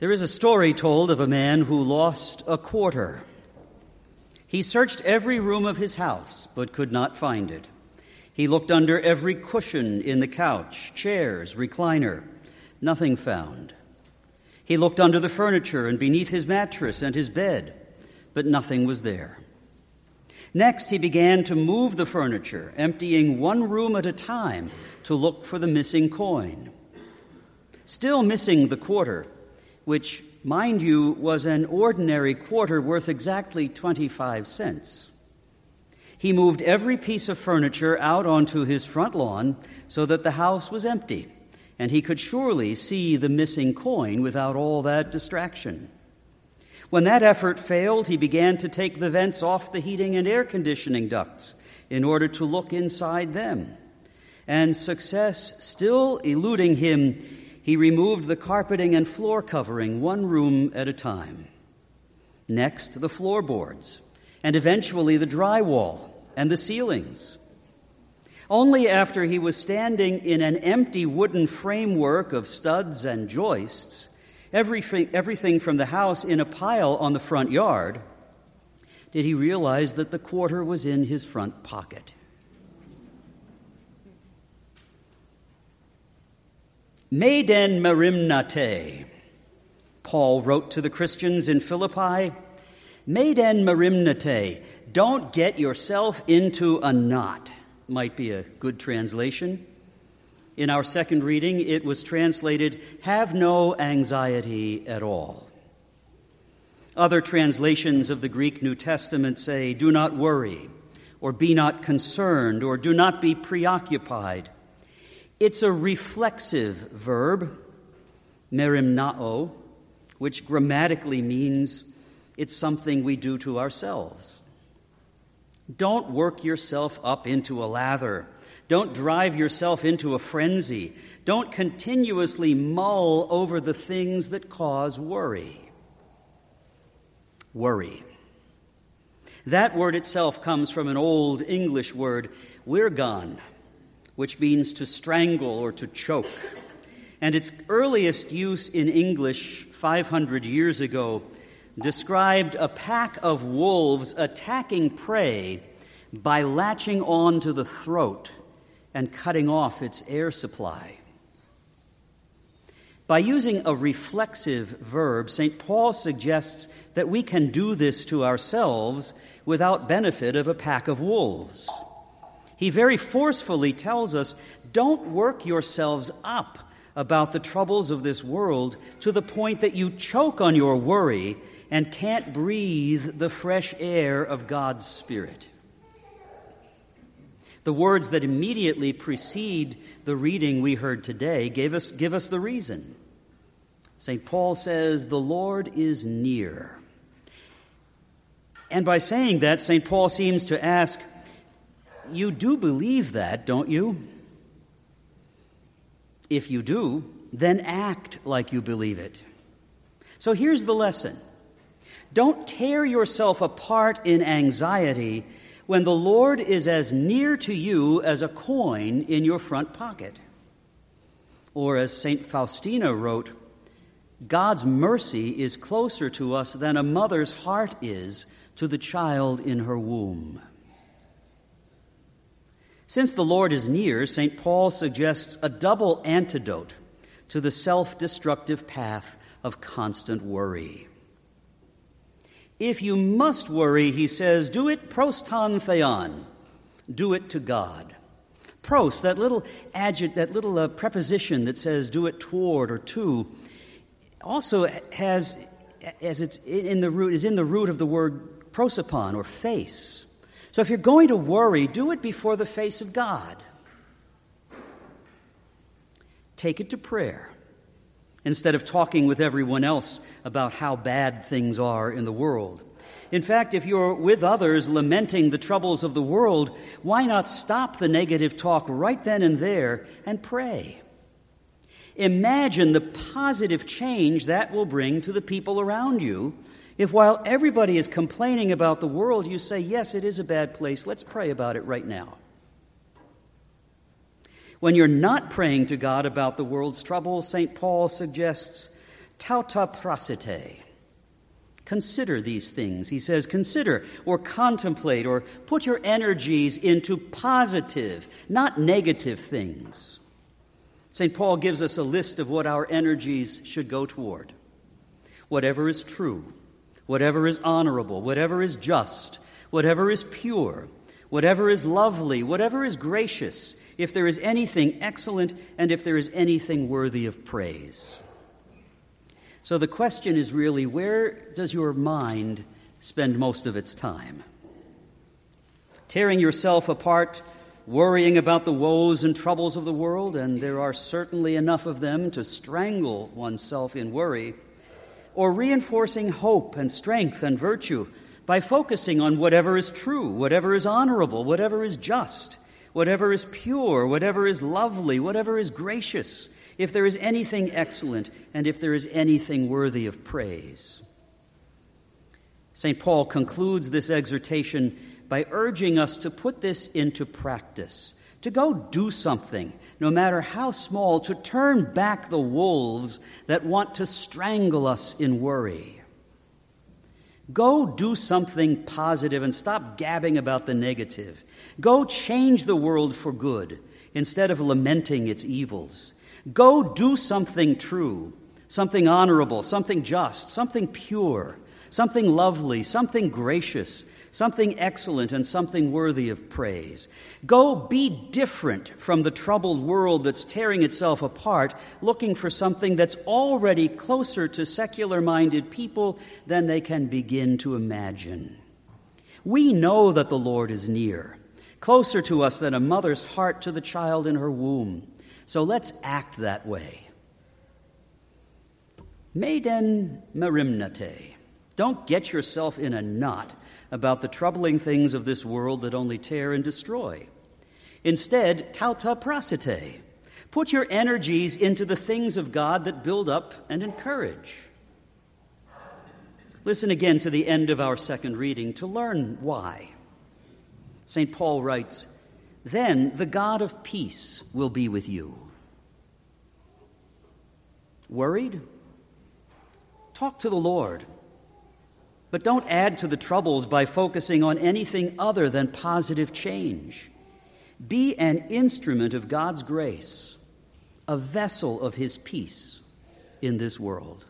There is a story told of a man who lost a quarter. He searched every room of his house, but could not find it. He looked under every cushion in the couch, chairs, recliner. Nothing found. He looked under the furniture and beneath his mattress and his bed, but nothing was there. Next, he began to move the furniture, emptying one room at a time to look for the missing coin. Still missing the quarter, which, mind you, was an ordinary quarter worth exactly 25 cents. He moved every piece of furniture out onto his front lawn so that the house was empty, and he could surely see the missing coin without all that distraction. When that effort failed, he began to take the vents off the heating and air conditioning ducts in order to look inside them. And success still eluding him, he removed the carpeting and floor covering one room at a time. Next, the floorboards, and eventually the drywall and the ceilings. Only after he was standing in an empty wooden framework of studs and joists, everything, everything from the house in a pile on the front yard, did he realize that the quarter was in his front pocket. Meiden merimnate, Paul wrote to the Christians in Philippi. Meiden merimnate, don't get yourself into a knot, might be a good translation. In our second reading, it was translated, have no anxiety at all. Other translations of the Greek New Testament say, do not worry, or be not concerned, or do not be preoccupied. It's a reflexive verb, merimnao, which grammatically means it's something we do to ourselves. Don't work yourself up into a lather. Don't drive yourself into a frenzy. Don't continuously mull over the things that cause worry. Worry. That word itself comes from an old English word, wirgan, which means to strangle or to choke. And its earliest use in English 500 years ago described a pack of wolves attacking prey by latching on to the throat and cutting off its air supply. By using a reflexive verb, St. Paul suggests that we can do this to ourselves without benefit of a pack of wolves. He very forcefully tells us don't work yourselves up about the troubles of this world to the point that you choke on your worry and can't breathe the fresh air of God's Spirit. The words that immediately precede the reading we heard today gave us, give us the reason. St. Paul says, The Lord is near. And by saying that, St. Paul seems to ask, you do believe that, don't you? If you do, then act like you believe it. So here's the lesson don't tear yourself apart in anxiety when the Lord is as near to you as a coin in your front pocket. Or as St. Faustina wrote, God's mercy is closer to us than a mother's heart is to the child in her womb. Since the Lord is near, St. Paul suggests a double antidote to the self destructive path of constant worry. If you must worry, he says, do it proston theon, do it to God. Pros, that little adject, that little uh, preposition that says do it toward or to, also has, as it's in the root, is in the root of the word prosopon or face. So if you're going to worry, do it before the face of God. Take it to prayer instead of talking with everyone else about how bad things are in the world. In fact, if you're with others lamenting the troubles of the world, why not stop the negative talk right then and there and pray? Imagine the positive change that will bring to the people around you if while everybody is complaining about the world, you say, Yes, it is a bad place, let's pray about it right now. When you're not praying to God about the world's troubles, St. Paul suggests, tauta prosite. Consider these things. He says, consider or contemplate or put your energies into positive, not negative things. St. Paul gives us a list of what our energies should go toward whatever is true, whatever is honorable, whatever is just, whatever is pure, whatever is lovely, whatever is gracious, if there is anything excellent, and if there is anything worthy of praise. So the question is really where does your mind spend most of its time? Tearing yourself apart, worrying about the woes and troubles of the world, and there are certainly enough of them to strangle oneself in worry, or reinforcing hope and strength and virtue by focusing on whatever is true, whatever is honorable, whatever is just, whatever is pure, whatever is lovely, whatever is gracious if there is anything excellent, and if there is anything worthy of praise. St. Paul concludes this exhortation by urging us to put this into practice, to go do something, no matter how small, to turn back the wolves that want to strangle us in worry. Go do something positive and stop gabbing about the negative. Go change the world for good instead of lamenting its evils. Go do something true, something honorable, something just, something pure, something lovely, something gracious, something excellent, and something worthy of praise. Go be different from the troubled world that's tearing itself apart, looking for something that's already closer to secular minded people than they can begin to imagine. We know that the Lord is near, closer to us than a mother's heart to the child in her womb. So let's act that way. Meiden merimnate. Don't get yourself in a knot about the troubling things of this world that only tear and destroy. Instead, tauta prosite. Put your energies into the things of God that build up and encourage. Listen again to the end of our second reading to learn why. St. Paul writes, then the God of peace will be with you. Worried? Talk to the Lord. But don't add to the troubles by focusing on anything other than positive change. Be an instrument of God's grace, a vessel of His peace in this world.